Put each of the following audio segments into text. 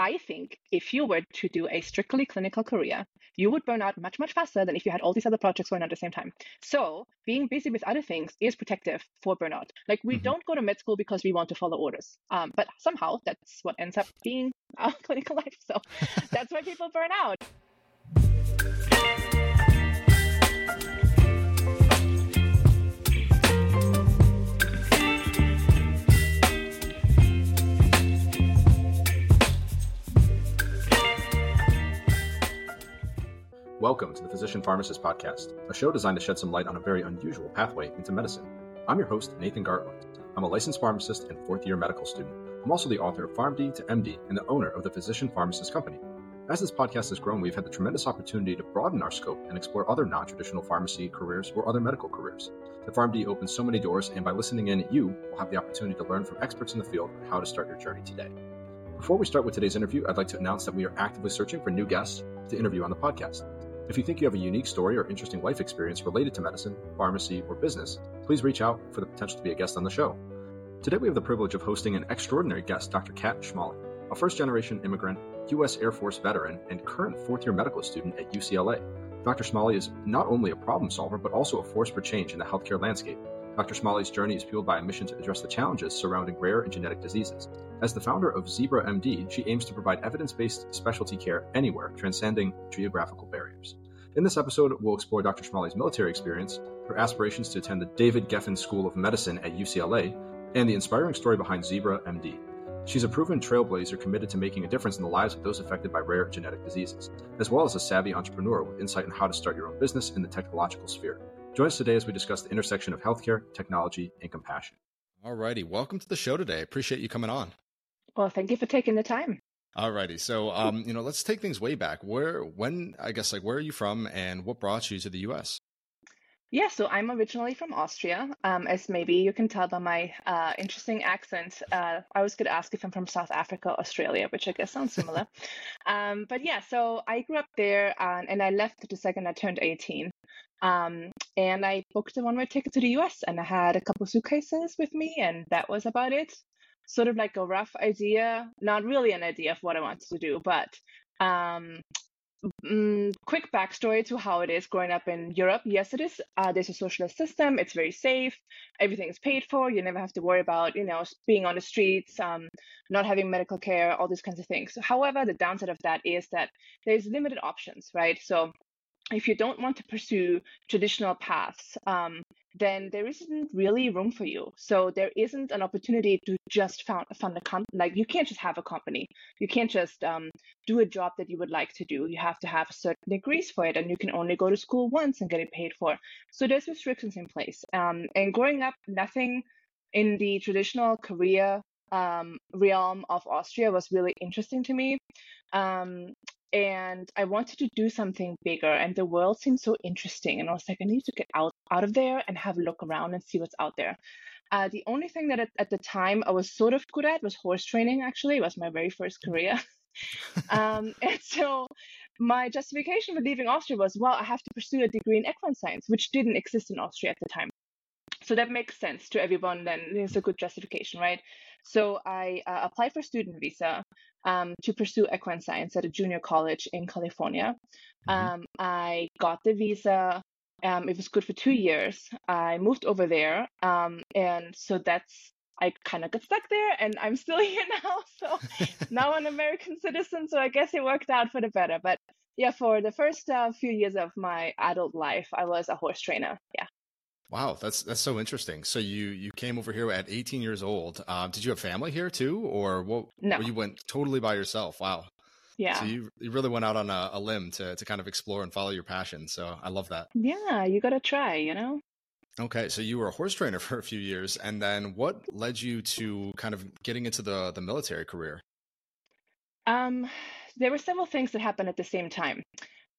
I think if you were to do a strictly clinical career, you would burn out much, much faster than if you had all these other projects going on at the same time. So being busy with other things is protective for burnout. Like we mm-hmm. don't go to med school because we want to follow orders, um, but somehow that's what ends up being our clinical life. So that's why people burn out. Welcome to the Physician Pharmacist Podcast, a show designed to shed some light on a very unusual pathway into medicine. I'm your host, Nathan Gartland. I'm a licensed pharmacist and fourth year medical student. I'm also the author of PharmD to MD and the owner of the Physician Pharmacist Company. As this podcast has grown, we've had the tremendous opportunity to broaden our scope and explore other non traditional pharmacy careers or other medical careers. The PharmD opens so many doors, and by listening in, you will have the opportunity to learn from experts in the field on how to start your journey today. Before we start with today's interview, I'd like to announce that we are actively searching for new guests to interview on the podcast. If you think you have a unique story or interesting life experience related to medicine, pharmacy, or business, please reach out for the potential to be a guest on the show. Today we have the privilege of hosting an extraordinary guest, Dr. Kat Schmolly, a first generation immigrant, U.S. Air Force veteran, and current fourth year medical student at UCLA. Dr. Schmolly is not only a problem solver, but also a force for change in the healthcare landscape. Dr. Schmolly's journey is fueled by a mission to address the challenges surrounding rare and genetic diseases. As the founder of Zebra MD, she aims to provide evidence based specialty care anywhere, transcending geographical barriers. In this episode, we'll explore Dr. Schmolly's military experience, her aspirations to attend the David Geffen School of Medicine at UCLA, and the inspiring story behind Zebra MD. She's a proven trailblazer committed to making a difference in the lives of those affected by rare genetic diseases, as well as a savvy entrepreneur with insight on how to start your own business in the technological sphere. Join us today as we discuss the intersection of healthcare, technology, and compassion. Alrighty, welcome to the show today. Appreciate you coming on. Well, thank you for taking the time. Alrighty, so um, you know, let's take things way back. Where, when, I guess, like, where are you from, and what brought you to the U.S.? Yeah, so I'm originally from Austria. Um, as maybe you can tell by my uh, interesting accent, uh, I was going to ask if I'm from South Africa, Australia, which I guess sounds similar. um, but yeah, so I grew up there, and, and I left the second I turned 18. Um, and I booked a one-way ticket to the US, and I had a couple suitcases with me, and that was about it sort of like a rough idea, not really an idea of what I wanted to do, but um, mm, quick backstory to how it is growing up in Europe. Yes, it is. Uh, there's a socialist system. It's very safe. Everything is paid for. You never have to worry about, you know, being on the streets, um, not having medical care, all these kinds of things. However, the downside of that is that there's limited options, right? So if you don't want to pursue traditional paths, um, then there isn't really room for you. So there isn't an opportunity to just found, fund a company. Like you can't just have a company. You can't just um, do a job that you would like to do. You have to have certain degrees for it, and you can only go to school once and get it paid for. So there's restrictions in place. Um, and growing up, nothing in the traditional career um, realm of Austria was really interesting to me. Um, and I wanted to do something bigger and the world seemed so interesting and I was like I need to get out out of there and have a look around and see what's out there. Uh, the only thing that at, at, the time I was sort of good at was horse training actually it was my very first career. um, and so my justification for leaving Austria was well I have to pursue a degree in equine science which didn't exist in Austria at the time. So that makes sense to everyone then it's a good justification right? So I uh, applied for student visa um, to pursue equine science at a junior college in California. Mm-hmm. Um, I got the visa. Um, it was good for two years. I moved over there, um, and so that's I kind of got stuck there, and I'm still here now. So now I'm an American citizen. So I guess it worked out for the better. But yeah, for the first uh, few years of my adult life, I was a horse trainer. Yeah. Wow, that's that's so interesting. So you you came over here at 18 years old. Uh, did you have family here too, or what? No, or you went totally by yourself. Wow. Yeah. So you you really went out on a, a limb to to kind of explore and follow your passion. So I love that. Yeah, you got to try. You know. Okay, so you were a horse trainer for a few years, and then what led you to kind of getting into the the military career? Um, there were several things that happened at the same time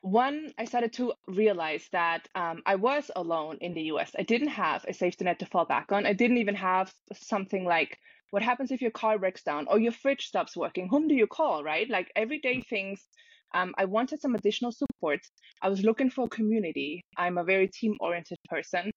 one, I started to realize that um, I was alone in the US. I didn't have a safety net to fall back on. I didn't even have something like what happens if your car breaks down or your fridge stops working? Whom do you call, right? Like everyday things. Um, I wanted some additional support. I was looking for a community. I'm a very team oriented person.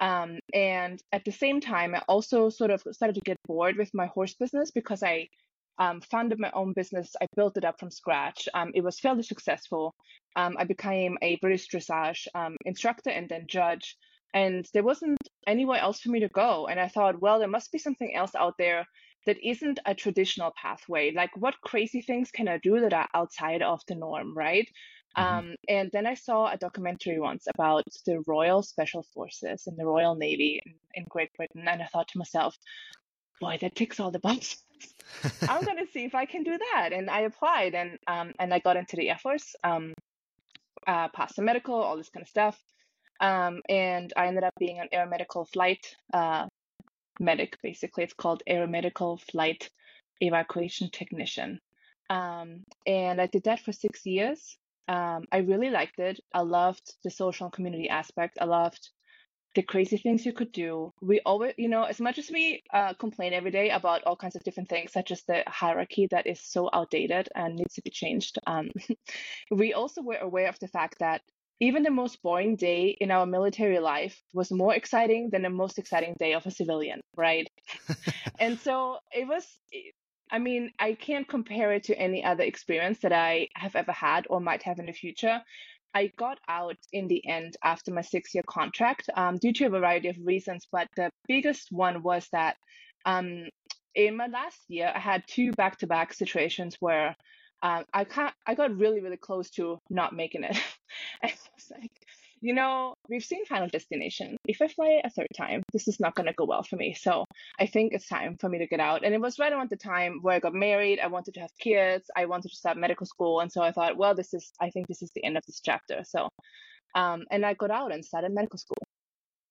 Um, and at the same time, I also sort of started to get bored with my horse business because I um, founded my own business. I built it up from scratch. Um, it was fairly successful. Um, I became a British dressage um, instructor and then judge. And there wasn't anywhere else for me to go. And I thought, well, there must be something else out there that isn't a traditional pathway. Like, what crazy things can I do that are outside of the norm, right? Mm-hmm. Um, and then I saw a documentary once about the Royal Special Forces and the Royal Navy in, in Great Britain. And I thought to myself, boy, that ticks all the boxes. I'm to see if I can do that. And I applied and, um, and I got into the Air Force, um, uh, passed the medical, all this kind of stuff. Um, and I ended up being an air medical flight uh, medic, basically. It's called air medical flight evacuation technician. Um, and I did that for six years. Um, I really liked it. I loved the social community aspect. I loved the crazy things you could do. We always, you know, as much as we uh, complain every day about all kinds of different things, such as the hierarchy that is so outdated and needs to be changed, um, we also were aware of the fact that even the most boring day in our military life was more exciting than the most exciting day of a civilian, right? and so it was, I mean, I can't compare it to any other experience that I have ever had or might have in the future. I got out in the end after my six year contract um, due to a variety of reasons, but the biggest one was that um, in my last year, I had two back to back situations where um, I can't, I got really, really close to not making it. I was like, you know, we've seen Final Destination. If I fly a third time, this is not going to go well for me. So I think it's time for me to get out. And it was right around the time where I got married. I wanted to have kids. I wanted to start medical school. And so I thought, well, this is, I think this is the end of this chapter. So, um, and I got out and started medical school.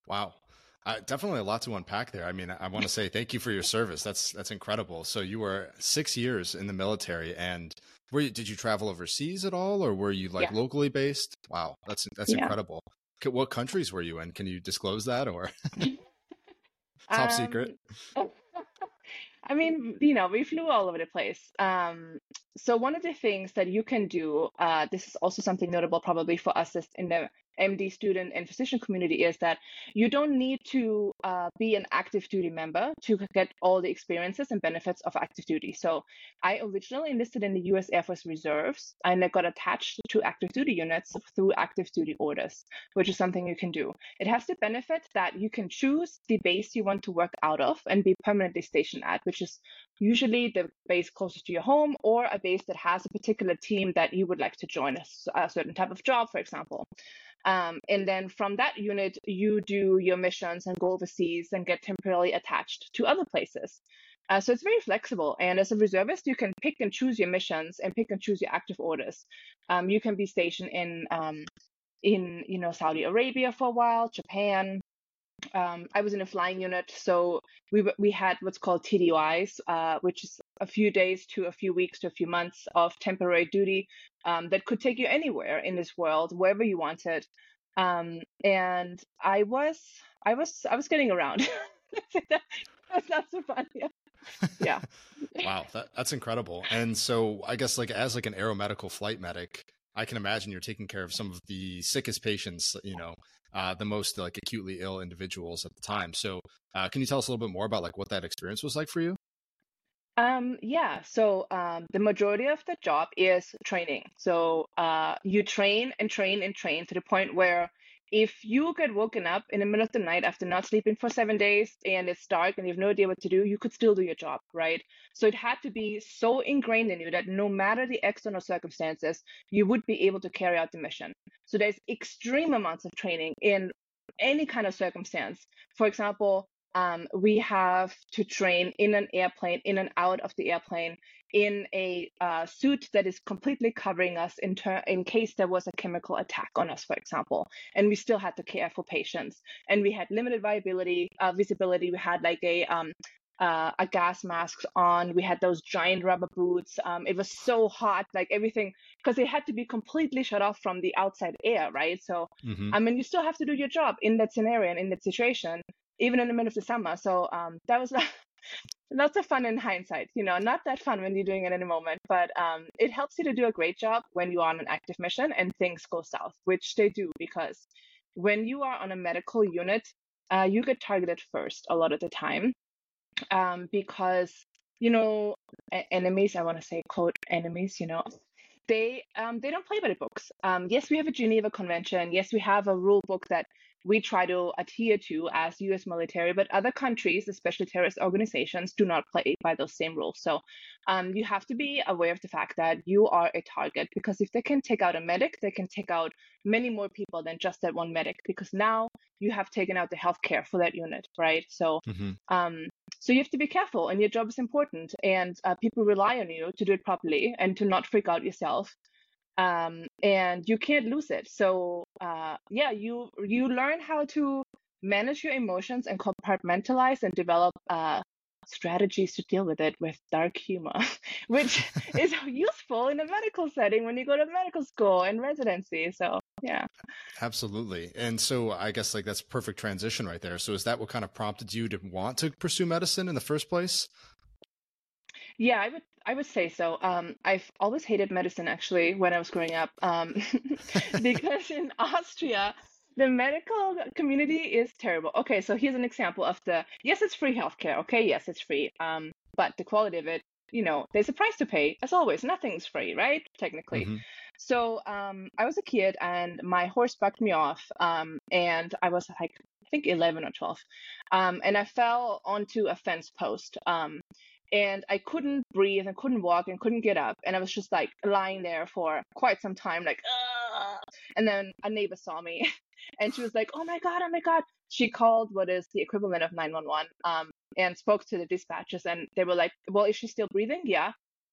Wow. Uh, definitely a lot to unpack there. I mean, I want to say thank you for your service. That's that's incredible. So you were six years in the military, and were you, did you travel overseas at all, or were you like yeah. locally based? Wow, that's that's yeah. incredible. What countries were you in? Can you disclose that, or top um, secret? I mean, you know, we flew all over the place. Um, so one of the things that you can do, uh, this is also something notable probably for us is in the MD student and physician community is that you don't need to uh, be an active duty member to get all the experiences and benefits of active duty. So I originally enlisted in the US Air Force Reserves and I got attached to active duty units through active duty orders, which is something you can do. It has the benefit that you can choose the base you want to work out of and be permanently stationed at, which is usually the base closest to your home or a base that has a particular team that you would like to join a, a certain type of job, for example. Um, and then from that unit, you do your missions and go overseas and get temporarily attached to other places. Uh, so it's very flexible. And as a reservist, you can pick and choose your missions and pick and choose your active orders. Um, you can be stationed in um, in you know Saudi Arabia for a while, Japan. Um, I was in a flying unit, so we we had what's called TDYs, uh, which is a few days to a few weeks to a few months of temporary duty um, that could take you anywhere in this world, wherever you wanted. Um, and I was, I was, I was getting around. that's not so fun. Yeah. Yeah. wow, that, that's incredible. And so, I guess, like as like an aeromedical flight medic, I can imagine you're taking care of some of the sickest patients. You know, uh, the most like acutely ill individuals at the time. So, uh, can you tell us a little bit more about like what that experience was like for you? Um, yeah, so um, the majority of the job is training. So uh, you train and train and train to the point where if you get woken up in the middle of the night after not sleeping for seven days and it's dark and you have no idea what to do, you could still do your job, right? So it had to be so ingrained in you that no matter the external circumstances, you would be able to carry out the mission. So there's extreme amounts of training in any kind of circumstance. For example, um, we have to train in an airplane, in and out of the airplane, in a uh, suit that is completely covering us in, ter- in case there was a chemical attack on us, for example. And we still had to care for patients. And we had limited viability, uh, visibility. We had like a um, uh, a gas mask on. We had those giant rubber boots. Um, it was so hot, like everything, because it had to be completely shut off from the outside air, right? So, mm-hmm. I mean, you still have to do your job in that scenario and in that situation even in the middle of the summer. So um, that was lots of fun in hindsight. You know, not that fun when you're doing it in a moment, but um, it helps you to do a great job when you're on an active mission and things go south, which they do because when you are on a medical unit, uh, you get targeted first a lot of the time um, because you know, enemies, I want to say, quote, enemies, you know, they um, they don't play by the books. Um, yes, we have a Geneva Convention. Yes, we have a rule book that we try to adhere to as U.S. military, but other countries, especially terrorist organizations, do not play by those same rules. So um, you have to be aware of the fact that you are a target because if they can take out a medic, they can take out many more people than just that one medic because now you have taken out the healthcare for that unit, right? So, mm-hmm. um, so you have to be careful, and your job is important, and uh, people rely on you to do it properly and to not freak out yourself um, and you can't lose it. So uh, yeah, you you learn how to manage your emotions and compartmentalize and develop uh, strategies to deal with it with dark humor, which is useful in a medical setting when you go to medical school and residency. So yeah, absolutely. And so I guess like that's perfect transition right there. So is that what kind of prompted you to want to pursue medicine in the first place? Yeah, I would I would say so. Um, I've always hated medicine actually when I was growing up, um, because in Austria the medical community is terrible. Okay, so here's an example of the yes, it's free healthcare. Okay, yes, it's free. Um, but the quality of it, you know, there's a price to pay. As always, nothing's free, right? Technically. Mm-hmm. So um, I was a kid and my horse bucked me off, um, and I was like I think 11 or 12, um, and I fell onto a fence post. And I couldn't breathe and couldn't walk and couldn't get up. And I was just like lying there for quite some time, like, Ugh! and then a neighbor saw me and she was like, oh my God, oh my God. She called what is the equivalent of 911 um, and spoke to the dispatchers and they were like, well, is she still breathing? Yeah.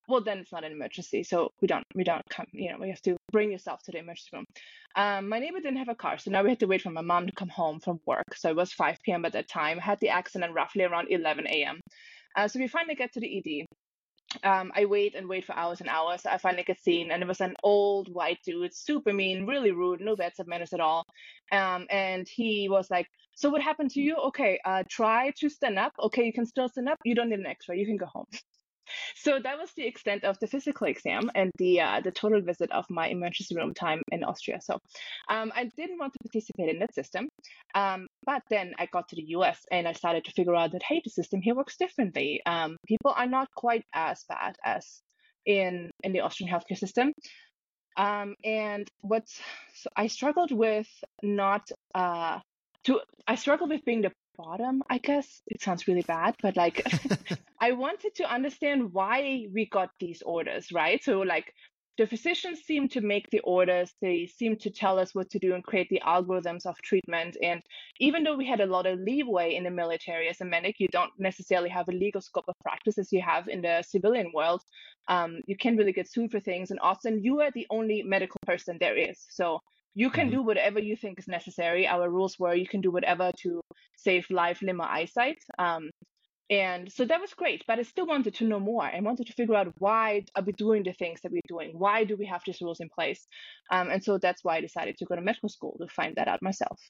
Well, then it's not an emergency. So we don't, we don't come, you know, we have to bring yourself to the emergency room. Um, my neighbor didn't have a car. So now we had to wait for my mom to come home from work. So it was 5 p.m. at that time. I had the accident roughly around 11 a.m. Uh, so we finally get to the ED. Um, I wait and wait for hours and hours. I finally get seen, and it was an old white dude, super mean, really rude, no bedside manners at all. Um, and he was like, "So what happened to you? Okay, uh, try to stand up. Okay, you can still stand up. You don't need an X-ray. You can go home." so that was the extent of the physical exam and the uh, the total visit of my emergency room time in Austria. So um, I didn't want to participate in that system, um, but then I got to the US and I started to figure out that hey, the system here works differently. Um, people are not quite as bad as in in the Austrian healthcare system. Um, and what's so I struggled with not uh, to I struggled with being the bottom, I guess. It sounds really bad, but like I wanted to understand why we got these orders, right? So like the physicians seem to make the orders, they seem to tell us what to do and create the algorithms of treatment. And even though we had a lot of leeway in the military as a medic, you don't necessarily have a legal scope of practice as you have in the civilian world. Um, you can't really get sued for things. And often you are the only medical person there is. So you can mm-hmm. do whatever you think is necessary. Our rules were you can do whatever to save life, limb, or eyesight. Um, and so that was great, but I still wanted to know more. I wanted to figure out why are we doing the things that we're doing? Why do we have these rules in place? Um, and so that's why I decided to go to medical school to find that out myself.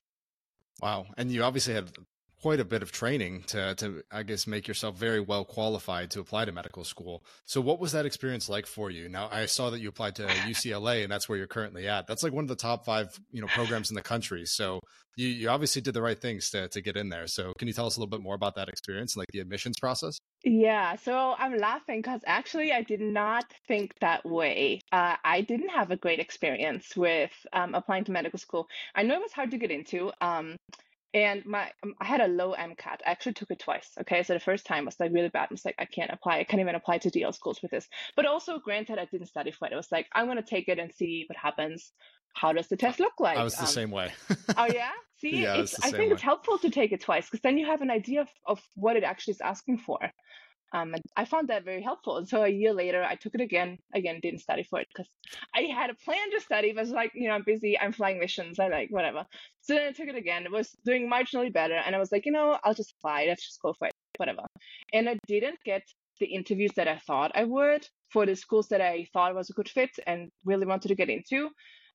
Wow. And you obviously had quite a bit of training to, to, I guess, make yourself very well qualified to apply to medical school. So, what was that experience like for you? Now, I saw that you applied to UCLA, and that's where you're currently at. That's like one of the top five, you know, programs in the country. So, you, you obviously did the right things to to get in there. So, can you tell us a little bit more about that experience, like the admissions process? Yeah, so I'm laughing because actually I did not think that way. Uh, I didn't have a great experience with um, applying to medical school. I know it was hard to get into. Um, and my um, I had a low MCAT. I actually took it twice. Okay, so the first time was like really bad. I was like, I can't apply. I can't even apply to DO schools with this. But also, granted, I didn't study for it. It was like I'm gonna take it and see what happens. How does the test look like? I was the um, same way. oh yeah, see, yeah, I think way. it's helpful to take it twice because then you have an idea of, of what it actually is asking for. Um, I found that very helpful. And so a year later, I took it again. Again, didn't study for it because I had a plan to study, but was like, you know, I'm busy. I'm flying missions. I like whatever. So then I took it again. It was doing marginally better, and I was like, you know, I'll just apply. Let's just go for it, whatever. And I didn't get the interviews that I thought I would for the schools that I thought was a good fit and really wanted to get into.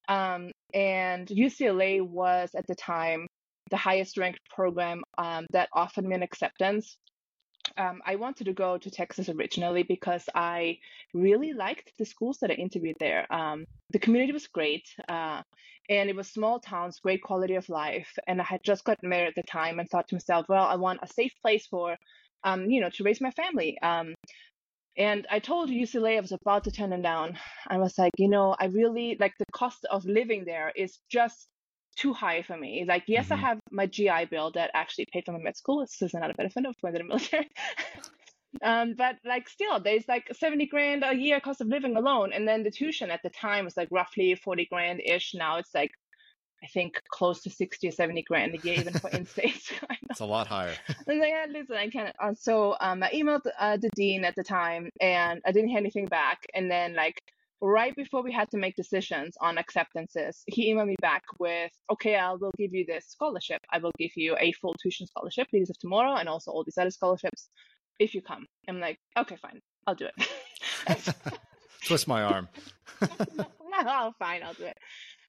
Um, and UCLA was at the time the highest ranked program um, that offered me an acceptance um, I wanted to go to Texas originally because I really liked the schools that I interviewed there. Um, the community was great, uh, and it was small towns, great quality of life. And I had just gotten married at the time and thought to myself, well, I want a safe place for, um, you know, to raise my family. Um, And I told UCLA I was about to turn them down. I was like, you know, I really like the cost of living there is just too high for me. Like, yes, mm-hmm. I have my GI Bill that actually paid for my med school. This is not a benefit of going to the military. um, but like, still, there's like 70 grand a year cost of living alone. And then the tuition at the time was like roughly 40 grand ish. Now it's like I think close to 60 or 70 grand a year, even for in-state. it's a lot higher. and like, yeah, listen, I can't. Uh, so um, I emailed uh, the dean at the time, and I didn't hear anything back. And then like right before we had to make decisions on acceptances, he emailed me back with, "Okay, I will give you this scholarship. I will give you a full tuition scholarship, Leaders of Tomorrow, and also all these other scholarships, if you come." I'm like, "Okay, fine, I'll do it." Twist my arm. no, no, fine, I'll do it.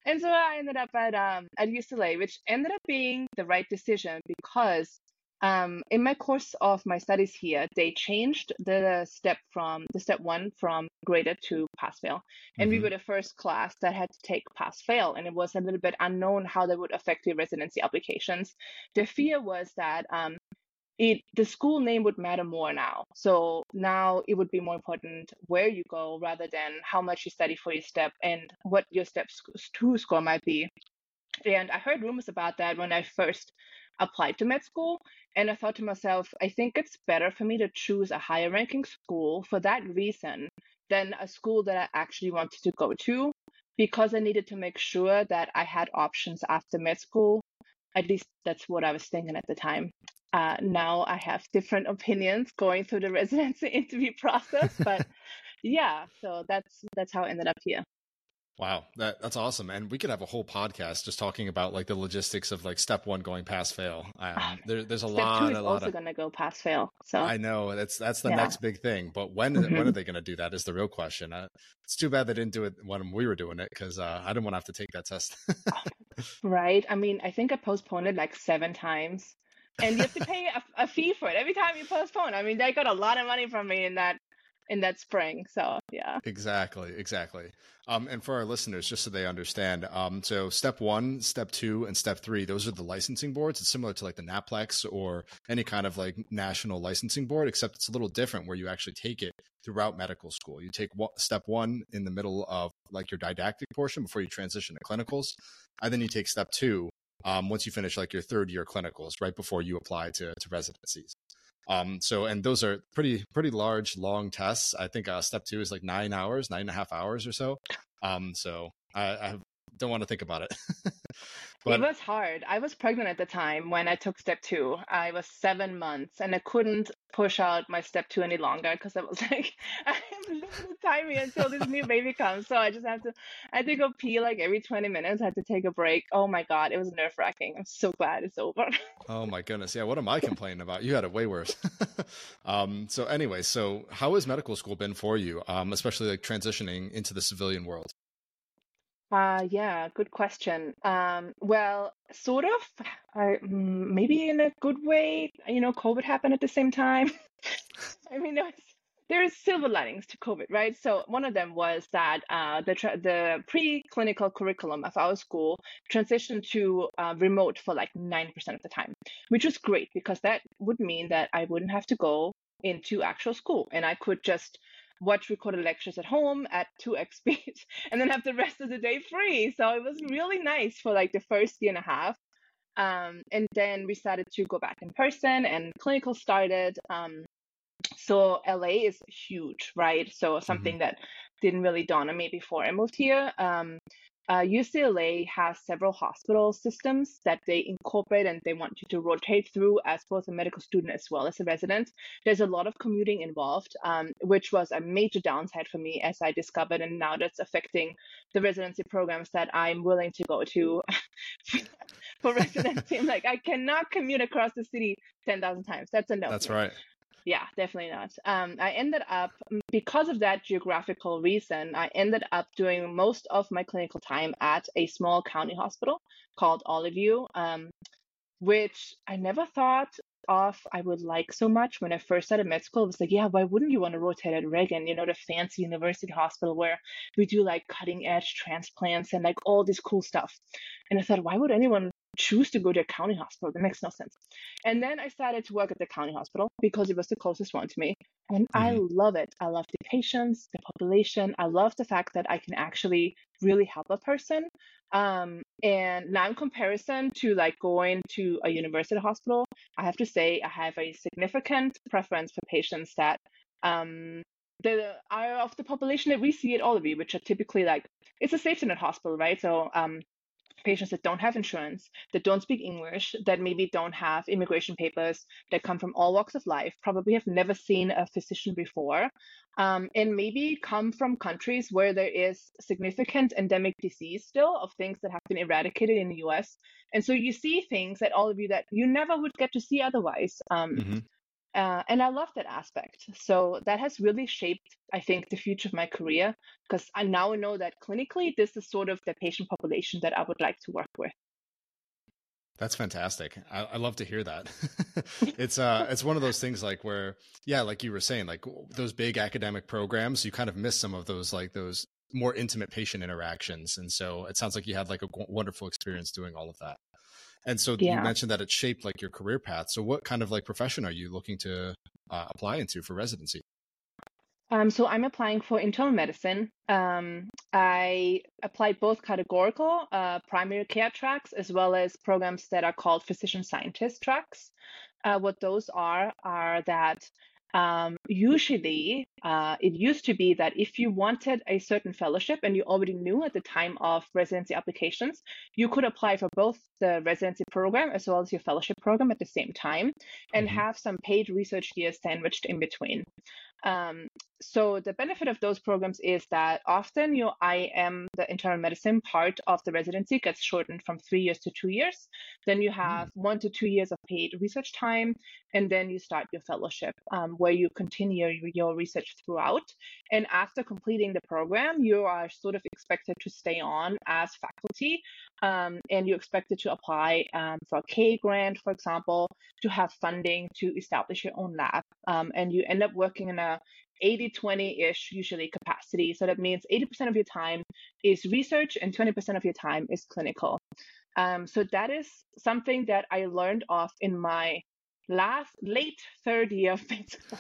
And so I ended up at um, at UCLA, which ended up being the right decision because um, in my course of my studies here, they changed the step from the step one from graded to pass fail, and mm-hmm. we were the first class that had to take pass fail, and it was a little bit unknown how that would affect your residency applications. The fear was that um, it the school name would matter more now. So now it would be more important where you go rather than how much you study for your step and what your step two score might be. And I heard rumors about that when I first applied to med school. And I thought to myself, I think it's better for me to choose a higher ranking school for that reason than a school that I actually wanted to go to because I needed to make sure that I had options after med school. At least that's what I was thinking at the time. Uh, now I have different opinions going through the residency interview process, but yeah, so that's that's how I ended up here. Wow, that that's awesome, and we could have a whole podcast just talking about like the logistics of like step one going pass fail. Um, there, there's a step lot. Two is a lot also of... going to go pass fail. So I know that's that's the yeah. next big thing. But when mm-hmm. when are they going to do that? Is the real question. Uh, it's too bad they didn't do it when we were doing it because uh, I didn't want to have to take that test. right. I mean, I think I postponed it like seven times and you have to pay a, a, fee for it every time you postpone. I mean, they got a lot of money from me in that in that spring. So yeah. Exactly, exactly. Um, and for our listeners, just so they understand, um, so step one, step two, and step three, those are the licensing boards. It's similar to like the NAPLEX or any kind of like national licensing board, except it's a little different where you actually take it throughout medical school. You take one, step one in the middle of like your didactic portion before you transition to clinicals, and then you take step two um, once you finish like your third year clinicals, right before you apply to, to residencies. Um, so, and those are pretty, pretty large, long tests. I think uh, step two is like nine hours, nine and a half hours or so. Um, so I, I don't want to think about it. but... It was hard. I was pregnant at the time when I took step two. I was seven months and I couldn't push out my step two any longer because I was like, I have limited time here until this new baby comes. So I just have to, I had to go pee like every 20 minutes. I had to take a break. Oh my God, it was nerve wracking. I'm so glad it's over. oh my goodness. Yeah. What am I complaining about? You had it way worse. um, so anyway, so how has medical school been for you, um, especially like transitioning into the civilian world? Uh, yeah, good question. Um, well, sort of, I, mm, maybe in a good way. You know, COVID happened at the same time. I mean, there's there's silver linings to COVID, right? So one of them was that uh, the tra- the pre-clinical curriculum of our school transitioned to uh, remote for like nine percent of the time, which was great because that would mean that I wouldn't have to go into actual school and I could just watch recorded lectures at home at 2x speed and then have the rest of the day free. So it was really nice for like the first year and a half. Um, and then we started to go back in person and clinical started. Um, so LA is huge, right? So something mm-hmm. that didn't really dawn on me before I moved here. Um, uh, UCLA has several hospital systems that they incorporate and they want you to rotate through as both a medical student as well as a resident. There's a lot of commuting involved, um, which was a major downside for me as I discovered, and now that's affecting the residency programs that I'm willing to go to for residency. I'm like, I cannot commute across the city 10,000 times. That's a no. That's right. Yeah, definitely not. Um, I ended up, because of that geographical reason, I ended up doing most of my clinical time at a small county hospital called Olive View, um, which I never thought of I would like so much when I first started med school. It was like, yeah, why wouldn't you want to rotate at Reagan, you know, the fancy university hospital where we do like cutting edge transplants and like all this cool stuff. And I thought, why would anyone choose to go to a county hospital? That makes no sense. And then I started to work at the county hospital because it was the closest one to me. And mm-hmm. I love it. I love the patients, the population. I love the fact that I can actually really help a person. Um, and now in comparison to like going to a university hospital, I have to say I have a significant preference for patients that um, the are of the population that we see at Olive View, which are typically like it's a safety net hospital, right? So um, patients that don't have insurance, that don't speak English, that maybe don't have immigration papers, that come from all walks of life, probably have never seen a physician before, um, and maybe come from countries where there is significant endemic disease still of things that have been eradicated in the US. And so you see things at you that you never would get to see otherwise. Um, mm-hmm. Uh, and I love that aspect. So that has really shaped, I think, the future of my career because I now know that clinically, this is sort of the patient population that I would like to work with. That's fantastic. I, I love to hear that. it's uh, it's one of those things like where, yeah, like you were saying, like those big academic programs, you kind of miss some of those like those more intimate patient interactions, and so it sounds like you had like a wonderful experience doing all of that. And so yeah. you mentioned that it shaped like your career path. So what kind of like profession are you looking to uh, apply into for residency? Um, so I'm applying for internal medicine. Um, I applied both categorical uh, primary care tracks as well as programs that are called physician scientist tracks. Uh, what those are are that um, usually, uh, it used to be that if you wanted a certain fellowship and you already knew at the time of residency applications, you could apply for both the residency program as well as your fellowship program at the same time and mm-hmm. have some paid research years sandwiched in between. Um, so the benefit of those programs is that often your IM, the internal medicine part of the residency, gets shortened from three years to two years. Then you have mm. one to two years of paid research time, and then you start your fellowship, um, where you continue your research throughout. And after completing the program, you are sort of expected to stay on as faculty, um, and you're expected to apply um, for a K grant, for example, to have funding to establish your own lab, um, and you end up working in a 80 20 ish usually capacity. So that means 80% of your time is research and 20% of your time is clinical. Um, so that is something that I learned off in my last late third year of med school.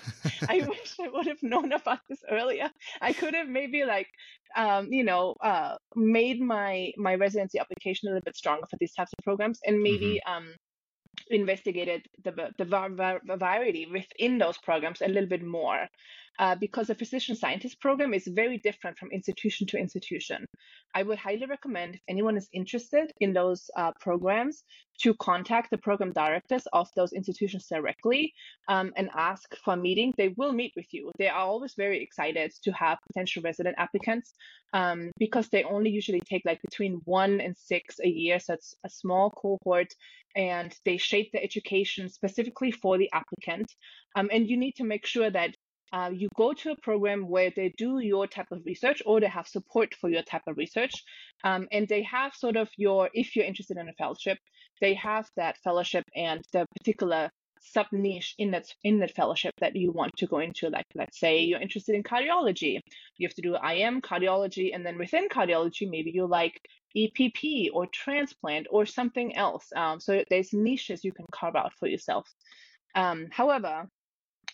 I wish I would have known about this earlier. I could have maybe like um, you know uh, made my my residency application a little bit stronger for these types of programs and maybe mm-hmm. um, investigated the the variety within those programs a little bit more uh, because the physician scientist program is very different from institution to institution. I would highly recommend if anyone is interested in those uh, programs to contact the program directors of those institutions directly um, and ask for a meeting. They will meet with you. They are always very excited to have potential resident applicants um, because they only usually take like between one and six a year. So it's a small cohort and they shape the education specifically for the applicant. Um, and you need to make sure that uh, you go to a program where they do your type of research or they have support for your type of research. Um, and they have sort of your, if you're interested in a fellowship, they have that fellowship and the particular sub niche in that in that fellowship that you want to go into. Like let's say you're interested in cardiology, you have to do IM cardiology, and then within cardiology, maybe you like EPP or transplant or something else. Um, so there's niches you can carve out for yourself. Um, however,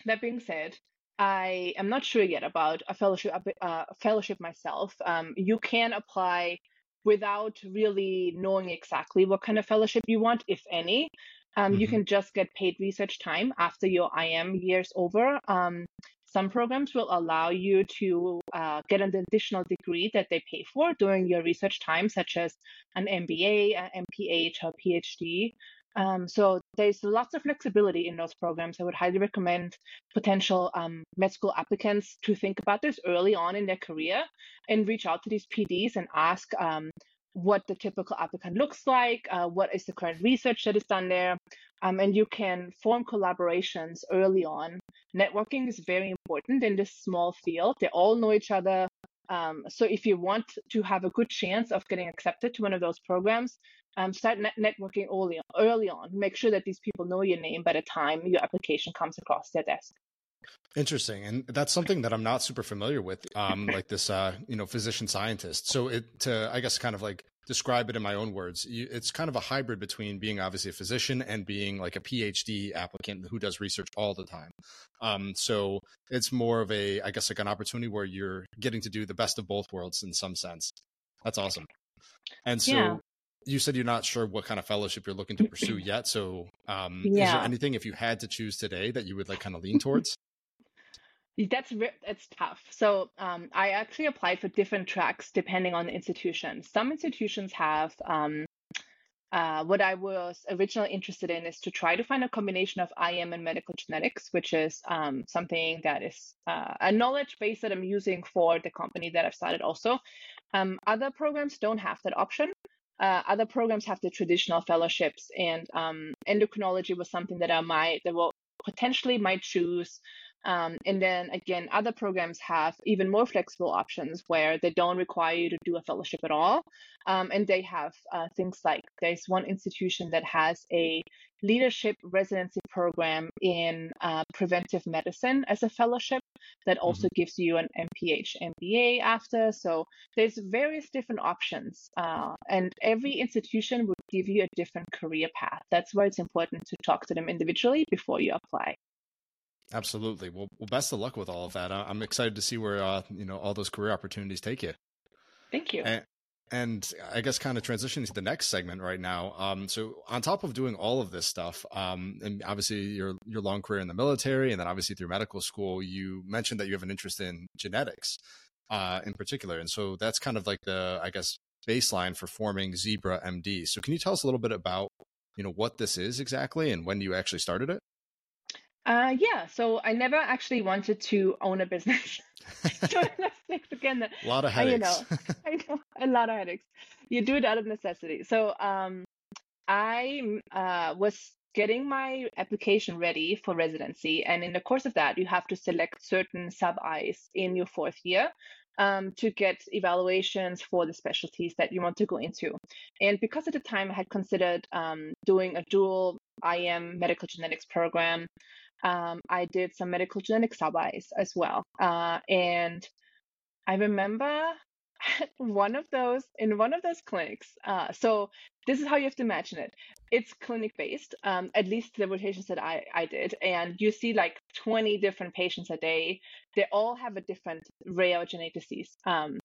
that being said, I am not sure yet about a fellowship, uh, fellowship myself. Um, you can apply without really knowing exactly what kind of fellowship you want, if any. Um, mm-hmm. You can just get paid research time after your IM years over. Um, some programs will allow you to uh, get an additional degree that they pay for during your research time, such as an MBA, an MPH, or PhD. Um, so there's lots of flexibility in those programs. I would highly recommend potential um, med school applicants to think about this early on in their career and reach out to these PDs and ask um, what the typical applicant looks like, uh, what is the current research that is done there, um, and you can form collaborations early on. Networking is very important in this small field. They all know each other. Um, so if you want to have a good chance of getting accepted to one of those programs, um, start net- networking early on, early on. Make sure that these people know your name by the time your application comes across their desk. Interesting, and that's something that I'm not super familiar with. Um, like this, uh, you know, physician scientist. So it to I guess kind of like describe it in my own words. It's kind of a hybrid between being obviously a physician and being like a PhD applicant who does research all the time. Um, so it's more of a, I guess, like an opportunity where you're getting to do the best of both worlds in some sense. That's awesome. And so yeah. you said you're not sure what kind of fellowship you're looking to pursue yet. So um, yeah. is there anything, if you had to choose today, that you would like kind of lean towards? That's that's tough. So um, I actually applied for different tracks depending on the institution. Some institutions have um, uh, what I was originally interested in is to try to find a combination of IM and medical genetics, which is um, something that is uh, a knowledge base that I'm using for the company that I've started also. Um, other programs don't have that option. Uh, other programs have the traditional fellowships, and um, endocrinology was something that I might, that will potentially might choose um, and then again, other programs have even more flexible options where they don't require you to do a fellowship at all. Um, and they have uh, things like there's one institution that has a leadership residency program in uh, preventive medicine as a fellowship that also mm-hmm. gives you an MPH MBA after. So there's various different options, uh, and every institution would give you a different career path. That's why it's important to talk to them individually before you apply. Absolutely. Well, well, best of luck with all of that. I'm excited to see where uh, you know all those career opportunities take you. Thank you. And, and I guess kind of transitioning to the next segment right now. Um, so on top of doing all of this stuff, um, and obviously your your long career in the military, and then obviously through medical school, you mentioned that you have an interest in genetics, uh, in particular, and so that's kind of like the I guess baseline for forming Zebra MD. So can you tell us a little bit about you know what this is exactly and when you actually started it? Uh, yeah, so I never actually wanted to own a business. so again, a lot of headaches. I, you know, I know a lot of headaches. You do it out of necessity. So um, I uh, was getting my application ready for residency, and in the course of that, you have to select certain sub Is in your fourth year. Um, to get evaluations for the specialties that you want to go into. And because at the time I had considered um, doing a dual IM medical genetics program, um, I did some medical genetic sub-Is as well. Uh, and I remember one of those in one of those clinics. Uh, so this is how you have to imagine it. It's clinic based, um, at least the rotations that I, I did. And you see like 20 different patients a day. They all have a different rare genetic disease. Um,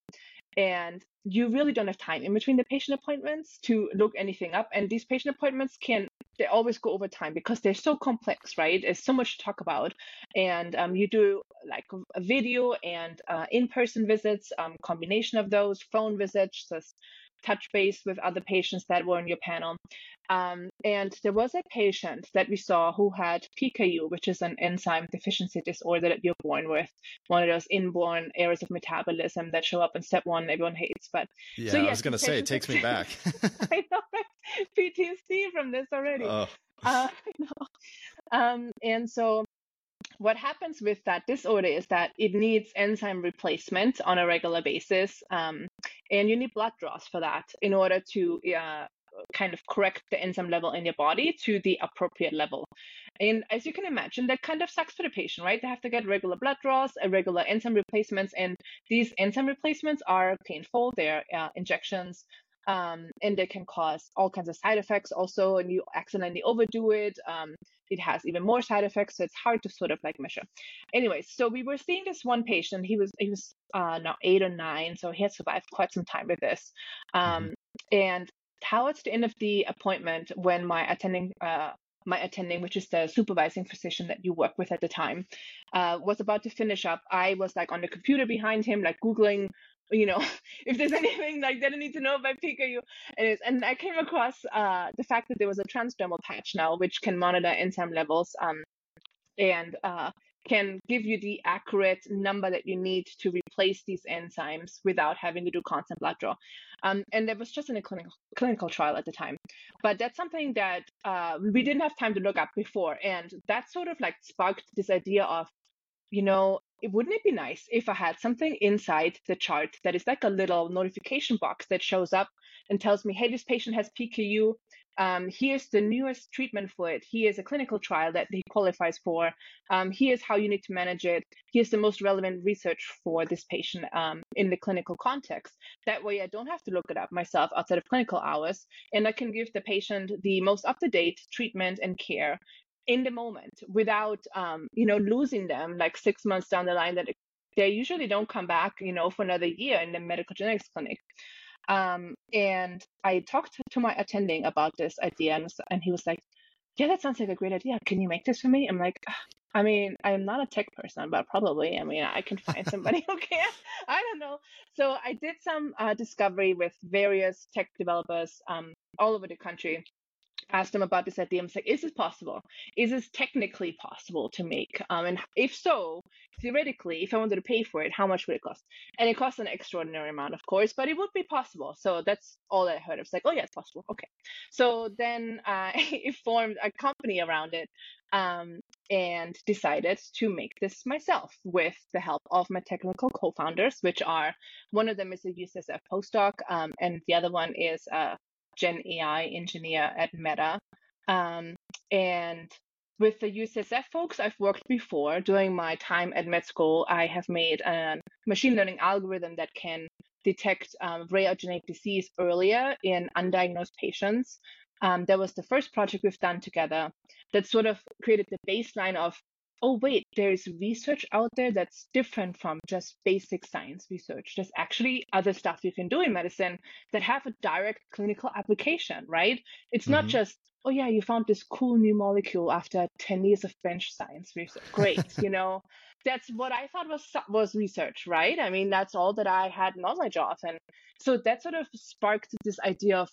and you really don't have time in between the patient appointments to look anything up. And these patient appointments can they always go over time because they're so complex, right? There's so much to talk about, and um, you do like a video and uh, in-person visits, um, combination of those, phone visits, just touch base with other patients that were on your panel. Um, and there was a patient that we saw who had PKU, which is an enzyme deficiency disorder that you're born with, one of those inborn errors of metabolism that show up in step one everyone hates. But yeah, so, yes, I was going to say, it takes me back. I know, PTSD from this already. Oh. Uh, um, and so what happens with that disorder is that it needs enzyme replacement on a regular basis, um, and you need blood draws for that in order to uh, kind of correct the enzyme level in your body to the appropriate level. And as you can imagine, that kind of sucks for the patient, right? They have to get regular blood draws, regular enzyme replacements, and these enzyme replacements are painful. They're uh, injections, um, and they can cause all kinds of side effects also and you accidentally overdo it um, it has even more side effects so it's hard to sort of like measure anyways so we were seeing this one patient he was he was uh, now eight or nine so he had survived quite some time with this um, mm-hmm. and towards the end of the appointment when my attending uh, my attending, which is the supervising physician that you work with at the time, uh, was about to finish up. I was like on the computer behind him, like Googling you know, if there's anything like that I need to know about PKU. And, and I came across uh, the fact that there was a transdermal patch now, which can monitor enzyme levels um, and uh, can give you the accurate number that you need to replace these enzymes without having to do constant blood draw. Um, and that was just in a clinical clinical trial at the time. But that's something that uh, we didn't have time to look up before. And that sort of like sparked this idea of, you know, wouldn't it be nice if I had something inside the chart that is like a little notification box that shows up and tells me, hey, this patient has PKU. Um, here's the newest treatment for it. Here's a clinical trial that he qualifies for. Um, here's how you need to manage it. Here's the most relevant research for this patient um, in the clinical context. That way, I don't have to look it up myself outside of clinical hours, and I can give the patient the most up to date treatment and care in the moment without um, you know losing them like six months down the line that they usually don't come back you know for another year in the medical genetics clinic. Um, and i talked to my attending about this idea and, and he was like yeah that sounds like a great idea. Can you make this for me? I'm like i mean i'm not a tech person but probably. I mean i can find somebody who can. I don't know. So i did some uh, discovery with various tech developers um, all over the country asked them about this idea. I was like, is this possible? Is this technically possible to make? Um, and if so, theoretically, if I wanted to pay for it, how much would it cost? And it costs an extraordinary amount, of course, but it would be possible. So that's all I heard. I was like, oh yeah, it's possible. Okay. So then uh, I formed a company around it um, and decided to make this myself with the help of my technical co-founders, which are one of them is a UCSF postdoc, um, and the other one is a Gen AI engineer at Meta. Um, and with the UCSF folks, I've worked before. During my time at med school, I have made a machine learning algorithm that can detect um, rare genetic disease earlier in undiagnosed patients. Um, that was the first project we've done together that sort of created the baseline of oh, wait, there's research out there that's different from just basic science research. There's actually other stuff you can do in medicine that have a direct clinical application, right? It's mm-hmm. not just, oh, yeah, you found this cool new molecule after 10 years of bench science research. Great, you know? That's what I thought was was research, right? I mean, that's all that I had knowledge of, and so that sort of sparked this idea of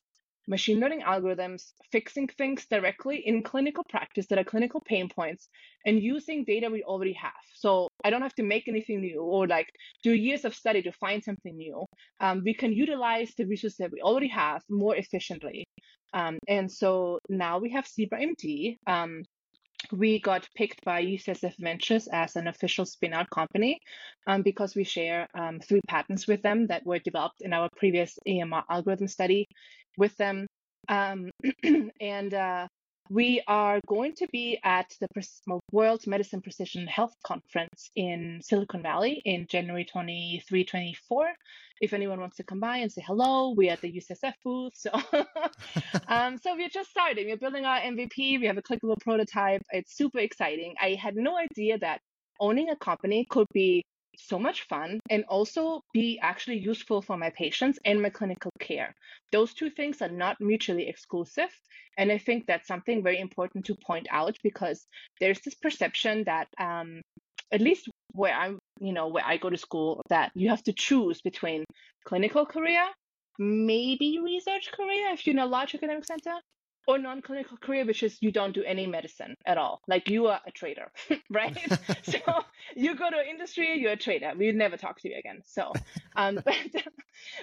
machine learning algorithms, fixing things directly in clinical practice that are clinical pain points, and using data we already have. So I don't have to make anything new or like do years of study to find something new. Um, we can utilize the resources that we already have more efficiently. Um, and so now we have Zebra MD. Um, we got picked by UCSF Ventures as an official spin-out company um, because we share um, three patents with them that were developed in our previous AMR algorithm study with them. Um, and uh, we are going to be at the World Medicine Precision Health Conference in Silicon Valley in January 23, 24. If anyone wants to come by and say hello, we're at the UCSF booth. So, um, so we're just starting. We're building our MVP. We have a clickable prototype. It's super exciting. I had no idea that owning a company could be so much fun and also be actually useful for my patients and my clinical care. Those two things are not mutually exclusive. And I think that's something very important to point out because there's this perception that, um, at least where I'm, you know, where I go to school, that you have to choose between clinical career, maybe research career if you're in a large academic center, or non-clinical career which is you don't do any medicine at all. Like you are a trader right? So you go to industry you're a trader. We never talk to you again. So um but,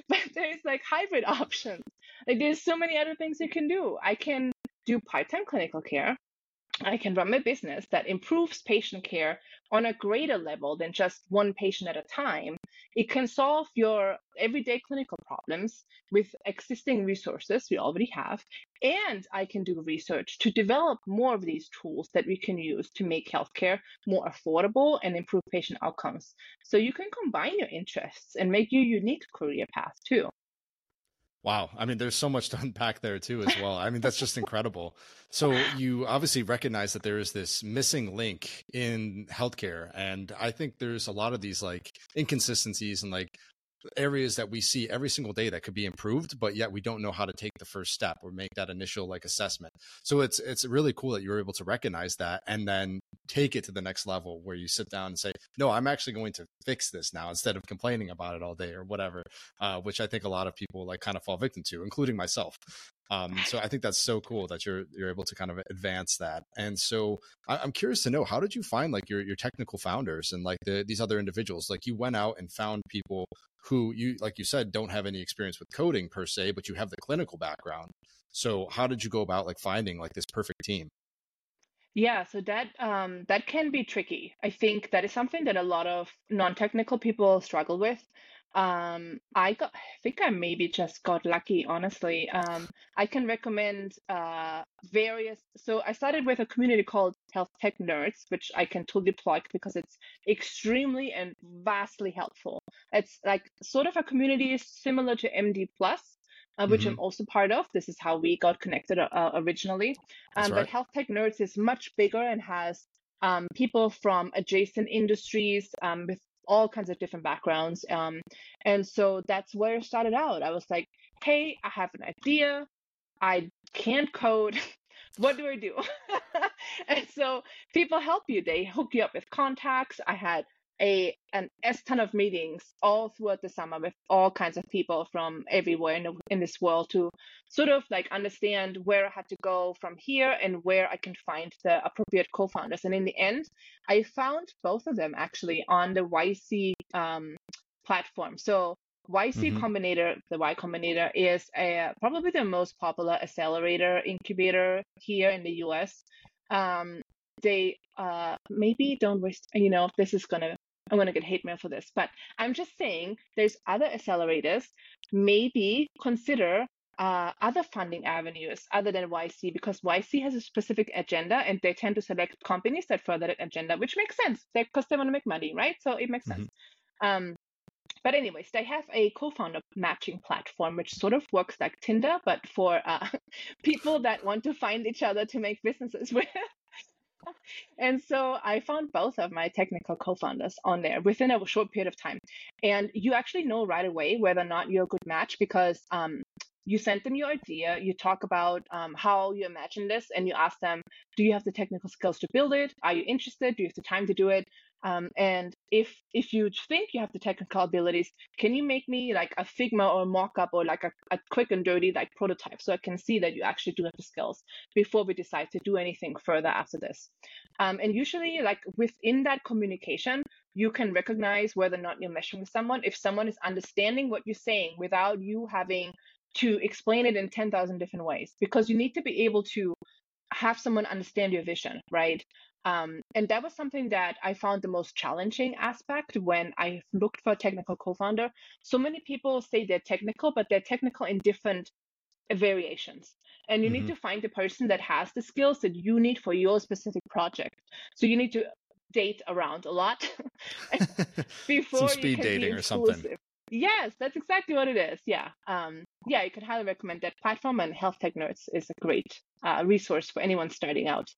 but there's like hybrid options. Like there's so many other things you can do. I can do part-time clinical care I can run my business that improves patient care on a greater level than just one patient at a time. It can solve your everyday clinical problems with existing resources we already have. And I can do research to develop more of these tools that we can use to make healthcare more affordable and improve patient outcomes. So you can combine your interests and make your unique career path too. Wow. I mean, there's so much to unpack there too, as well. I mean, that's just incredible. So you obviously recognize that there is this missing link in healthcare. And I think there's a lot of these like inconsistencies and like areas that we see every single day that could be improved but yet we don't know how to take the first step or make that initial like assessment. So it's it's really cool that you're able to recognize that and then take it to the next level where you sit down and say no i'm actually going to fix this now instead of complaining about it all day or whatever uh, which i think a lot of people like kind of fall victim to including myself um, so I think that's so cool that you're you're able to kind of advance that. And so I, am curious to know how did you find like your your technical founders and like the, these other individuals? Like you went out and found people who you like you said don't have any experience with coding per se, but you have the clinical background. So how did you go about like finding like this perfect team? Yeah, so that um, that can be tricky. I think that is something that a lot of non-technical people struggle with. Um, I got, I think I maybe just got lucky, honestly. Um, I can recommend uh, various. So I started with a community called Health Tech Nerds, which I can totally plug because it's extremely and vastly helpful. It's like sort of a community similar to MD Plus, uh, which hmm I'm also part of. This is how we got connected uh, uh, originally. Um, but. Health Tech Nerds is much bigger and has um, people from adjacent industries um, with all kinds of different backgrounds. Um, and so that's where it started out. I was like, hey, I have an idea. I can't code. What do I do? and so people help you. They hook you up with contacts. I had a an S ton of meetings all throughout the summer with all kinds of people from everywhere in, the, in this world to sort of like understand where I had to go from here and where I can find the appropriate co-founders. And in the end, I found both of them actually on the YC um, platform. So YC hmm Combinator, the Y Combinator, is a, probably the most popular accelerator incubator here in the US. Um, they uh, maybe don't waste, you know, this is I'm gonna get hate mail for this, but I'm just saying there's other accelerators. Maybe consider uh, other funding avenues other than YC because YC has a specific agenda and they tend to select companies that further that agenda, which makes sense because they want to make money, right? So it makes hmm sense. Um, but anyways, they have a co-founder matching platform, which sort of works like Tinder, but for uh, people that want to find each other to make businesses with. And so I found both of my technical co-founders on there within a short period of time. And you actually know right away whether or not you're a good match because um, you send them your idea, you talk about um, how you imagine this, and you ask them, do you have the technical skills to build it? Are you interested? Do you have the time to do it? Um, and if if you think you have the technical abilities, can you make me like a Figma or a mock-up or like a, a quick and dirty like prototype so I can see that you actually do have the skills before we decide to do anything further after this? Um, and usually, like within that communication, you can recognize whether or not you're meshing with someone. If someone is understanding what you're saying without you having to explain it in 10,000 different ways, because you need to be able to have someone understand your vision, right? Um, and that was something that I found the most challenging aspect when I looked for a technical co founder. So many people say they're technical, but they're technical in different variations. And you need hmm to find the person that has the skills that you need for your specific project. So you need to date around a lot Some before you speed dating or something. Yes, that's exactly what it is. Yeah. Um, yeah, you can highly recommend that platform, and Health Tech Nerds is a great uh, resource for anyone starting out.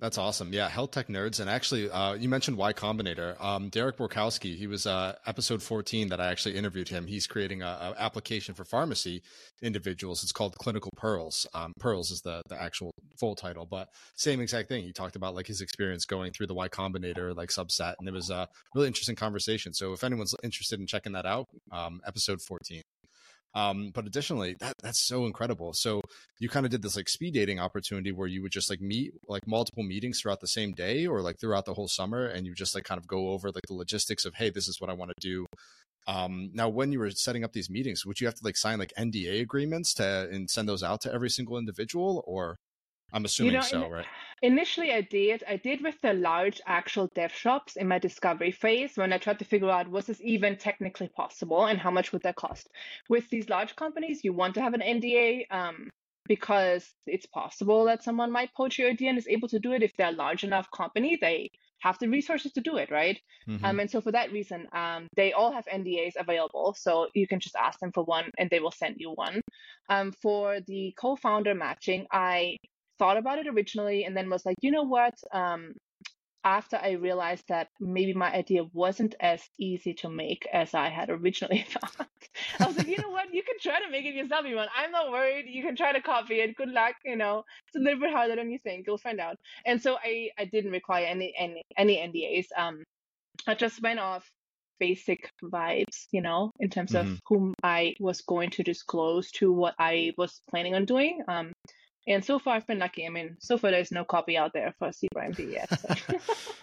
That's awesome. Yeah, health tech nerds, and actually, uh, you mentioned Y Combinator. Um, Derek Borkowski, he was uh, episode 14 that I actually interviewed him. He's creating a, a application for pharmacy individuals. It's called Clinical Pearls. Um, Pearls is the the actual full title, but same exact thing. He talked about like his experience going through the Y Combinator like subset, and it was a really interesting conversation. So if anyone's interested in checking that out, um, episode 14. Um, but additionally, that that's so incredible. So you kind of did this like speed dating opportunity where you would just like meet like multiple meetings throughout the same day or like throughout the whole summer, and you just like kind of go over like the logistics of hey, this is what I want to do. Um, now, when you were setting up these meetings, would you have to like sign like NDA agreements to and send those out to every single individual, or I'm You assuming know, so, in, right? initially I did. I did with the large actual dev shops in my discovery phase when I tried to figure out was this even technically possible and how much would that cost. With these large companies, you want to have an NDA um, because it's possible that someone might poach your idea and is able to do it if they're a large enough company. They have the resources to do it, right? hmm Um, and so for that reason, um, they all have NDAs available. So you can just ask them for one and they will send you one. Um, for the co-founder matching, I thought about it originally and then was like, you know what? Um, after I realized that maybe my idea wasn't as easy to make as I had originally thought, I was like, you know what? You can try to make it yourself, Ivan. I'm not worried. You can try to copy it. Good luck. You know, it's a little bit harder than you think. You'll find out. And so I, I didn't require any any any NDAs. Um, I just went off basic vibes, you know, in terms of hmm whom I was going to disclose to what I was planning on doing. Um, and so far I've been lucky. I mean, so far there's no copy out there for ZebraMD yet. So.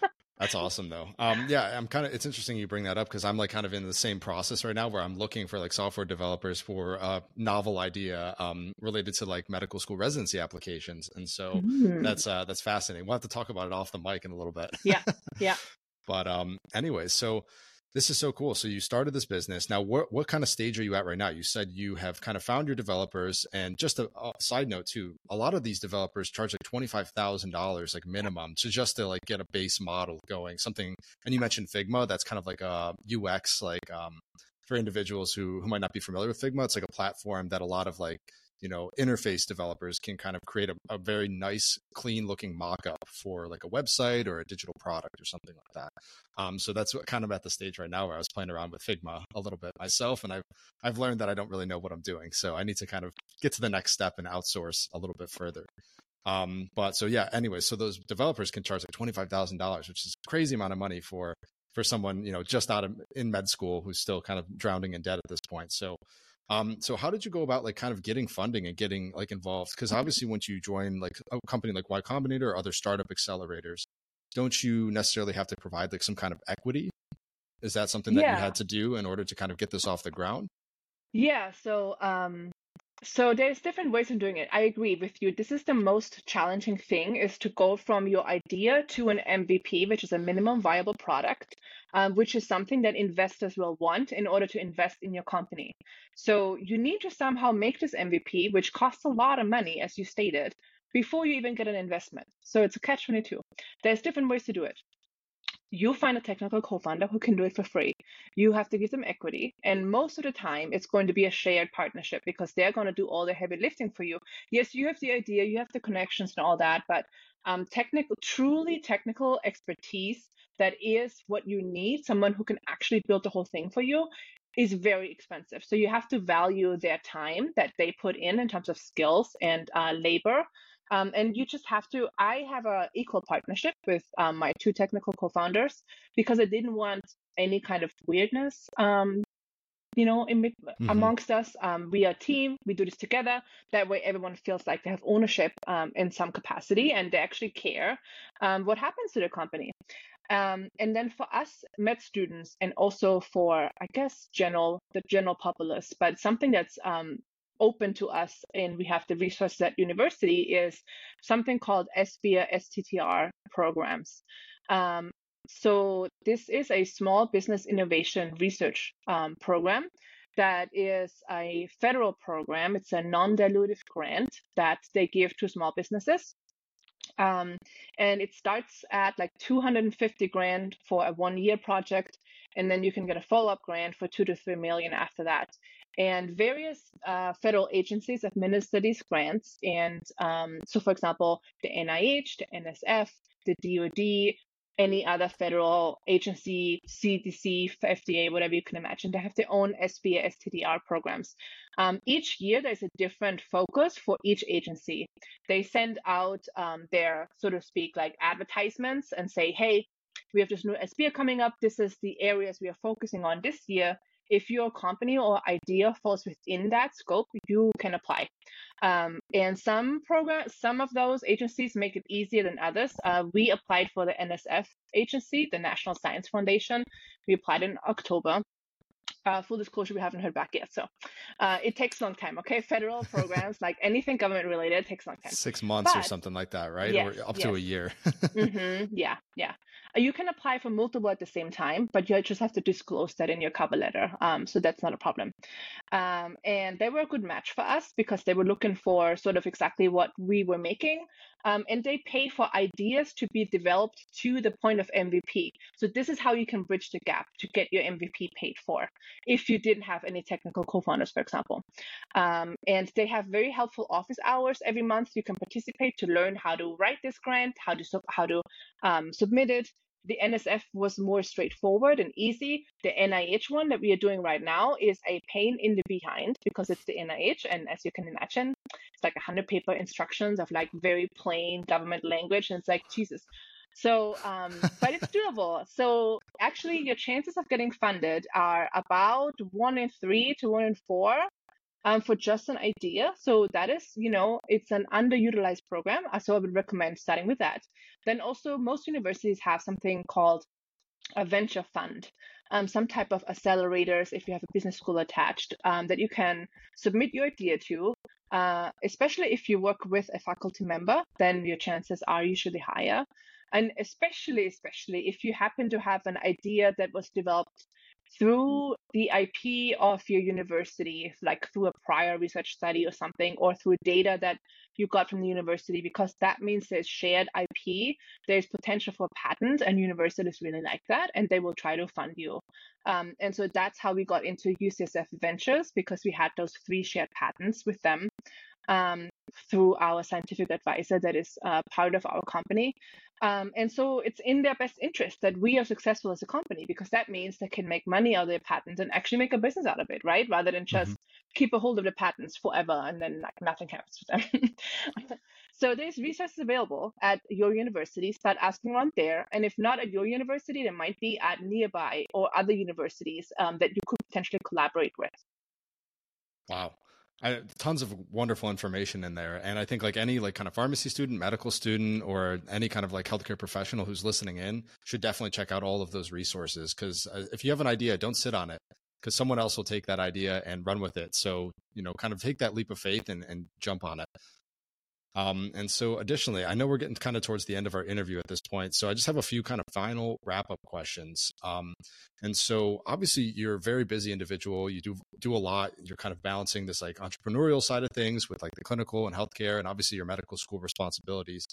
That's awesome though. Um, yeah, I'm kind of, it's interesting you bring that up because I'm like kind of in the same process right now where I'm looking for like software developers for a novel idea, um, related to like medical school residency applications. And so Mm. that's, uh, that's fascinating. We'll have to talk about it off the mic in a little bit. Yeah, yeah. But, um, anyways, so This is so cool. So you started this business. Now, what what kind of stage are you at right now? You said you have kind of found your developers, and just a, a side note too, a lot of these developers charge like twenty five thousand dollars, like minimum, to just to like get a base model going. Something, and you mentioned Figma. That's kind of like a UX, like um, for individuals who who might not be familiar with Figma. It's like a platform that a lot of like you know interface developers can kind of create a, a very nice clean looking mock-up for like a website or a digital product or something like that. Um, so that's what kind of at the stage right now where i was playing around with figma a little bit myself and i've i've learned that i don't really know what i'm doing so i need to kind of get to the next step and outsource a little bit further. Um, but so yeah anyway so those developers can charge like $25000 which is a crazy amount of money for for someone you know just out of in med school who's still kind of drowning in debt at this point. So um, so how did you go about like kind of getting funding and getting like involved? Because obviously, once you join like a company like Y Combinator or other startup accelerators, don't you necessarily have to provide like some kind of equity? Is that something that yeah. you had to do in order to kind of get this off the ground? Yeah. So um, so there's different ways of doing it. I agree with you. This is the most challenging thing is to go from your idea to an MVP, which is a minimum viable product, um, which is something that investors will want in order to invest in your company. So you need to somehow make this MVP, which costs a lot of money, as you stated, before you even get an investment. So it's a catch 22. There's different ways to do it you find a technical co-founder who can do it for free. You have to give them equity. And most of the time, it's going to be a shared partnership because they're going to do all the heavy lifting for you. Yes, you have the idea, you have the connections and all that, but um, technical, truly technical expertise that is what you need, someone who can actually build the whole thing for you, is very expensive. So you have to value their time that they put in in terms of skills and uh, labor um, and you just have to, I have a equal partnership with um, my two technical co-founders because I didn't want any kind of weirdness, um, you know, in, mm-hmm. amongst us. Um, we are a team. We do this together. That way, everyone feels like they have ownership um, in some capacity and they actually care um, what happens to the company. Um, and then for us med students and also for i guess general the general populace but something that's um, open to us and we have the resources at university is something called SBIR STTR programs. Um, so this is a small business innovation research um, program that is a federal program. It's a non-dilutive grant that they give to small businesses. Um, and it starts at like 250 grand for a one year project and then you can get a follow-up grant for two to three million after that and various uh, federal agencies administer these grants. And um, so, for example, the NIH, the NSF, the DoD, any other federal agency, CDC, FDA, whatever you can imagine, they have their own SBIR STTR programs. Um, each year, there's a different focus for each agency. They send out um, their, so to speak, like advertisements and say, hey, we have this new SBIR coming up. This is the areas we are focusing on this year if your company or idea falls within that scope, you can apply. Um, and some programs, some of those agencies make it easier than others. Uh, we applied for the NSF agency, the National Science Foundation. We applied in October. Uh, full disclosure, we haven't heard back yet. So uh, it takes a long time. Okay. Federal programs, like anything government related, takes a long time. Six months but, or something like that, right? Yes, or up yes. to a year. mm-hmm, yeah. Yeah. You can apply for multiple at the same time, but you just have to disclose that in your cover letter. Um, so that's not a problem. Um, and they were a good match for us because they were looking for sort of exactly what we were making. Um, and they pay for ideas to be developed to the point of MVP. So this is how you can bridge the gap to get your MVP paid for if you didn't have any technical co-founders, for example. Um, and they have very helpful office hours every month. You can participate to learn how to write this grant, how to how to um, submit it, the NSF was more straightforward and easy. The NIH one that we are doing right now is a pain in the behind because it's the NIH. And as you can imagine, it's like a 100 paper instructions of like very plain government language. And it's like, Jesus. So, um, but it's doable. So actually, your chances of getting funded are about one in three to one in four um, for just an idea. So that is, you know, it's an underutilized program. Uh, so I would recommend starting with that. Then also, most universities have something called a venture fund, um, some type of accelerators if you have a business school attached um, that you can submit your idea to. Uh, especially if you work with a faculty member, then your chances are usually higher. And especially, especially if you happen to have an idea that was developed through the IP of your university, like through a prior research study or something, or through data that you got from the university, because that means there's shared IP, there's potential for patents, and universities really like that, and they will try to fund you. Um, and so that's how we got into UCSF Ventures because we had those three shared patents with them um, through our scientific advisor that is uh, part of our company. Um, and so it's in their best interest that we are successful as a company because that means they can make money out of their patents and actually make a business out of it, right? Rather than just mm-hmm. keep a hold of the patents forever and then like nothing happens to them. so there's resources available at your university. Start asking around there, and if not at your university, there might be at nearby or other universities um, that you could potentially collaborate with. Wow. I, tons of wonderful information in there. And i think like any like kind of pharmacy student medical student or any kind of like healthcare professional who's listening in should definitely check out all of those resources. Because uh, if you have an idea don't sit on it because someone else will take that idea and run with it. So you know kind of take that leap of faith and, and jump on it um, and so, additionally, I know we're getting kind of towards the end of our interview at this point. So, I just have a few kind of final wrap up questions. Um, and so, obviously, you're a very busy individual. You do do a lot. You're kind of balancing this like entrepreneurial side of things with like the clinical and healthcare, and obviously your medical school responsibilities.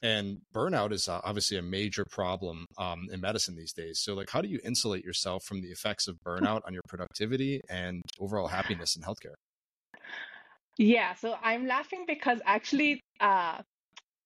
And burnout is uh, obviously a major problem um, in medicine these days. So, like, how do you insulate yourself from the effects of burnout on your productivity and overall happiness in healthcare? Yeah, so I'm laughing because actually, uh,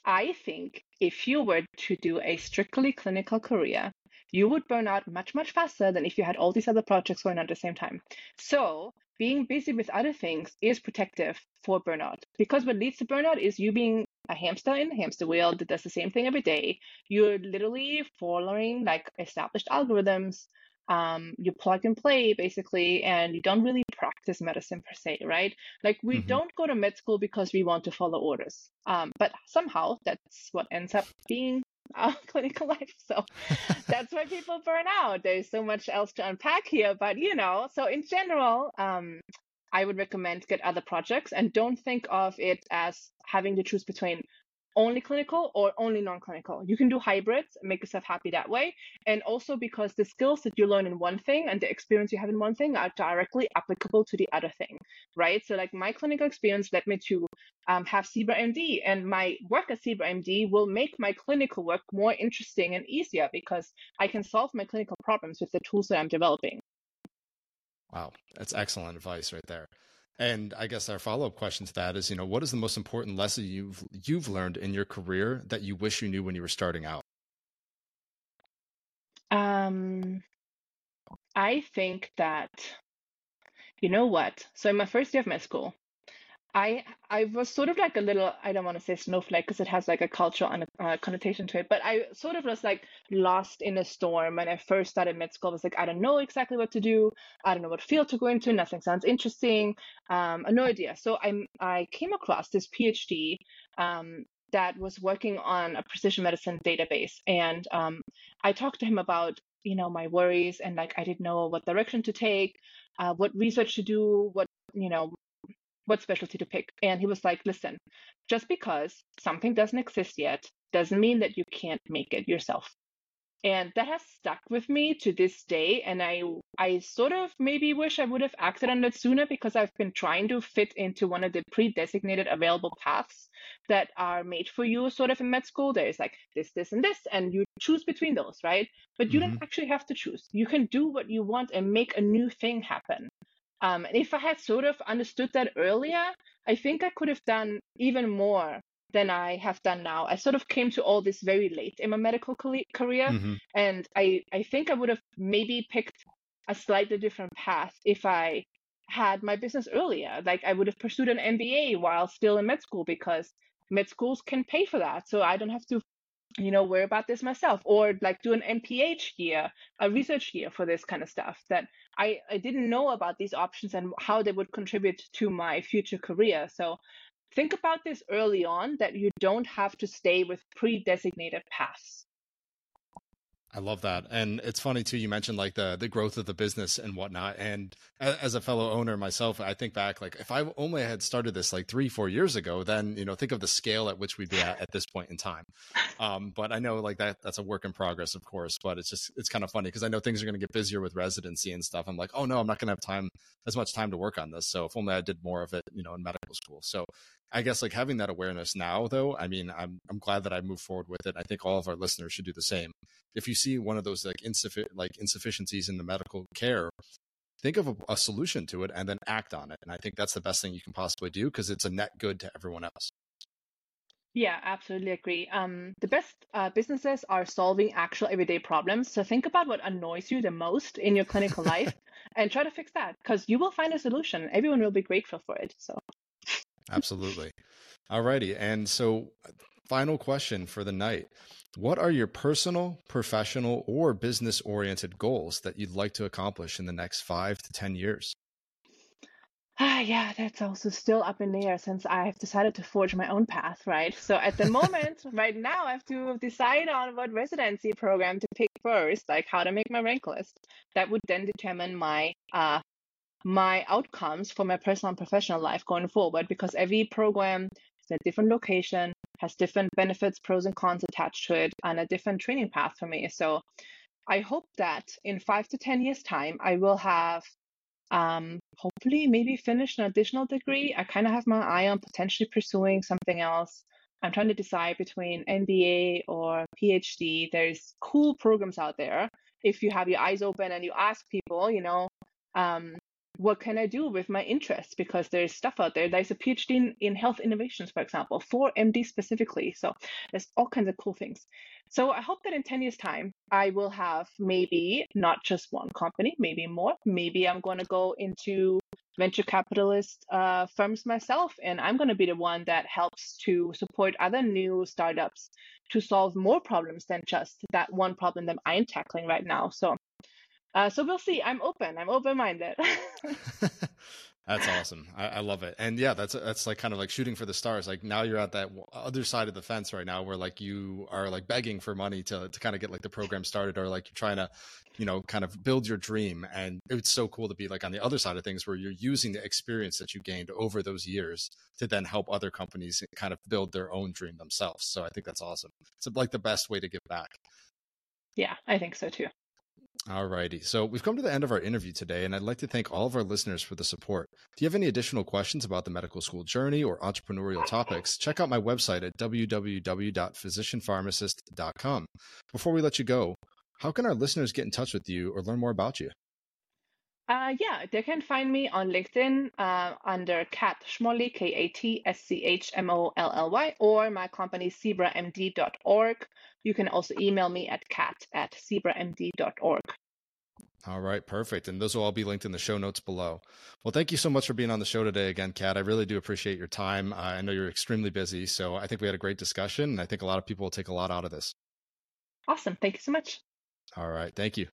I think if you were to do a strictly clinical career, you would burn out much, much faster than if you had all these other projects going on at the same time. So, being busy with other things is protective for burnout because what leads to burnout is you being a hamster in a hamster wheel that does the same thing every day. You're literally following like established algorithms um, you plug and play basically, and you don't really practice medicine per se, right? Like we mm-hmm. don't go to med school because we want to follow orders, um, but somehow that's what ends up being our clinical life. So that's why people burn out. There's so much else to unpack here, but you know, so in general, um, I would recommend get other projects and don't think of it as having to choose between only clinical or only non-clinical. You can do hybrids, make yourself happy that way. And also because the skills that you learn in one thing and the experience you have in one thing are directly applicable to the other thing, right? So like my clinical experience led me to um, have ZebraMD and my work at ZebraMD will make my clinical work more interesting and easier because I can solve my clinical problems with the tools that I'm developing. Wow, that's excellent advice right there. And I guess our follow up question to that is, you know, what is the most important lesson you've you've learned in your career that you wish you knew when you were starting out? Um, I think that, you know what? So in my first year of med school, I I was sort of like a little I don't want to say snowflake because it has like a cultural and uh, connotation to it, but I sort of was like lost in a storm when I first started med school. I was like I don't know exactly what to do. I don't know what field to go into. Nothing sounds interesting. Um, no idea. So I I came across this PhD um, that was working on a precision medicine database, and um, I talked to him about you know my worries and like I didn't know what direction to take, uh, what research to do, what you know what specialty to pick. And he was like, listen, just because something doesn't exist yet doesn't mean that you can't make it yourself. And that has stuck with me to this day. And I I sort of maybe wish I would have acted on it sooner because I've been trying to fit into one of the pre-designated available paths that are made for you sort of in med school. There's like this, this, and this, and you choose between those, right? But you mm-hmm. don't actually have to choose. You can do what you want and make a new thing happen. Um, and if I had sort of understood that earlier, I think I could have done even more than I have done now. I sort of came to all this very late in my medical career, mm-hmm. and I I think I would have maybe picked a slightly different path if I had my business earlier. Like I would have pursued an MBA while still in med school because med schools can pay for that, so I don't have to you know worry about this myself or like do an mph year a research year for this kind of stuff that i i didn't know about these options and how they would contribute to my future career. So think about this early on that you don't have to stay with pre-designated paths I love that. And it's funny too, you mentioned like the the growth of the business and whatnot. And as a fellow owner myself, I think back like if I only had started this like three, four years ago, then you know, think of the scale at which we'd be at at this point in time. Um, but I know like that that's a work in progress, of course. But it's just it's kind of funny because I know things are gonna get busier with residency and stuff. I'm like, oh no, I'm not gonna have time as much time to work on this. So if only I did more of it, you know, in medical school. So I guess like having that awareness now though, I mean, I'm I'm glad that I moved forward with it. I think all of our listeners should do the same. If you see one of those like insufficient like insufficiencies in the medical care, think of a, a solution to it and then act on it. And I think that's the best thing you can possibly do because it's a net good to everyone else. Yeah, absolutely agree. Um, the best uh, businesses are solving actual everyday problems. So think about what annoys you the most in your clinical life and try to fix that because you will find a solution. Everyone will be grateful for it. So Absolutely. All righty. And so, final question for the night What are your personal, professional, or business oriented goals that you'd like to accomplish in the next five to 10 years? Ah, yeah, that's also still up in the air since I've decided to forge my own path, right? So at the moment, right now, I have to decide on what residency program to pick first, like how to make my rank list. That would then determine my uh, my outcomes for my personal and professional life going forward because every program is a different location, has different benefits, pros and cons attached to it, and a different training path for me. So I hope that in five to 10 years' time, I will have um, hopefully maybe finish an additional degree. I kind of have my eye on potentially pursuing something else. I'm trying to decide between MBA or PhD. There's cool programs out there. If you have your eyes open and you ask people, you know, um, what can I do with my interests? Because there's stuff out there. There's a PhD in, in health innovations, for example, for MD specifically. So there's all kinds of cool things. So I hope that in 10 years' time, I will have maybe not just one company, maybe more. Maybe I'm going to go into venture capitalist uh, firms myself, and I'm going to be the one that helps to support other new startups to solve more problems than just that one problem that I'm tackling right now. So uh, so we'll see. I'm open. I'm open minded. that's awesome. I, I, love it. And yeah, that's that's like kind of like shooting for the stars. Like now you're at that other side of the fence right now, where like you are like begging for money to to kind of get like the program started, or like you're trying to, you know, kind of build your dream. And it's so cool to be like on the other side of things, where you're using the experience that you gained over those years to then help other companies kind of build their own dream themselves. So I think that's awesome. It's like the best way to give back. Yeah, I think so too. All righty. So we've come to the end of our interview today, and I'd like to thank all of our listeners for the support. If you have any additional questions about the medical school journey or entrepreneurial topics, check out my website at www.physicianpharmacist.com. Before we let you go, how can our listeners get in touch with you or learn more about you? Uh, yeah, they can find me on LinkedIn uh, under Kat Schmolly, K A T S C H M O L L Y, or my company, zebramd.org. You can also email me at kat at zebramd.org. All right, perfect. And those will all be linked in the show notes below. Well, thank you so much for being on the show today again, Kat. I really do appreciate your time. Uh, I know you're extremely busy, so I think we had a great discussion, and I think a lot of people will take a lot out of this. Awesome. Thank you so much. All right. Thank you.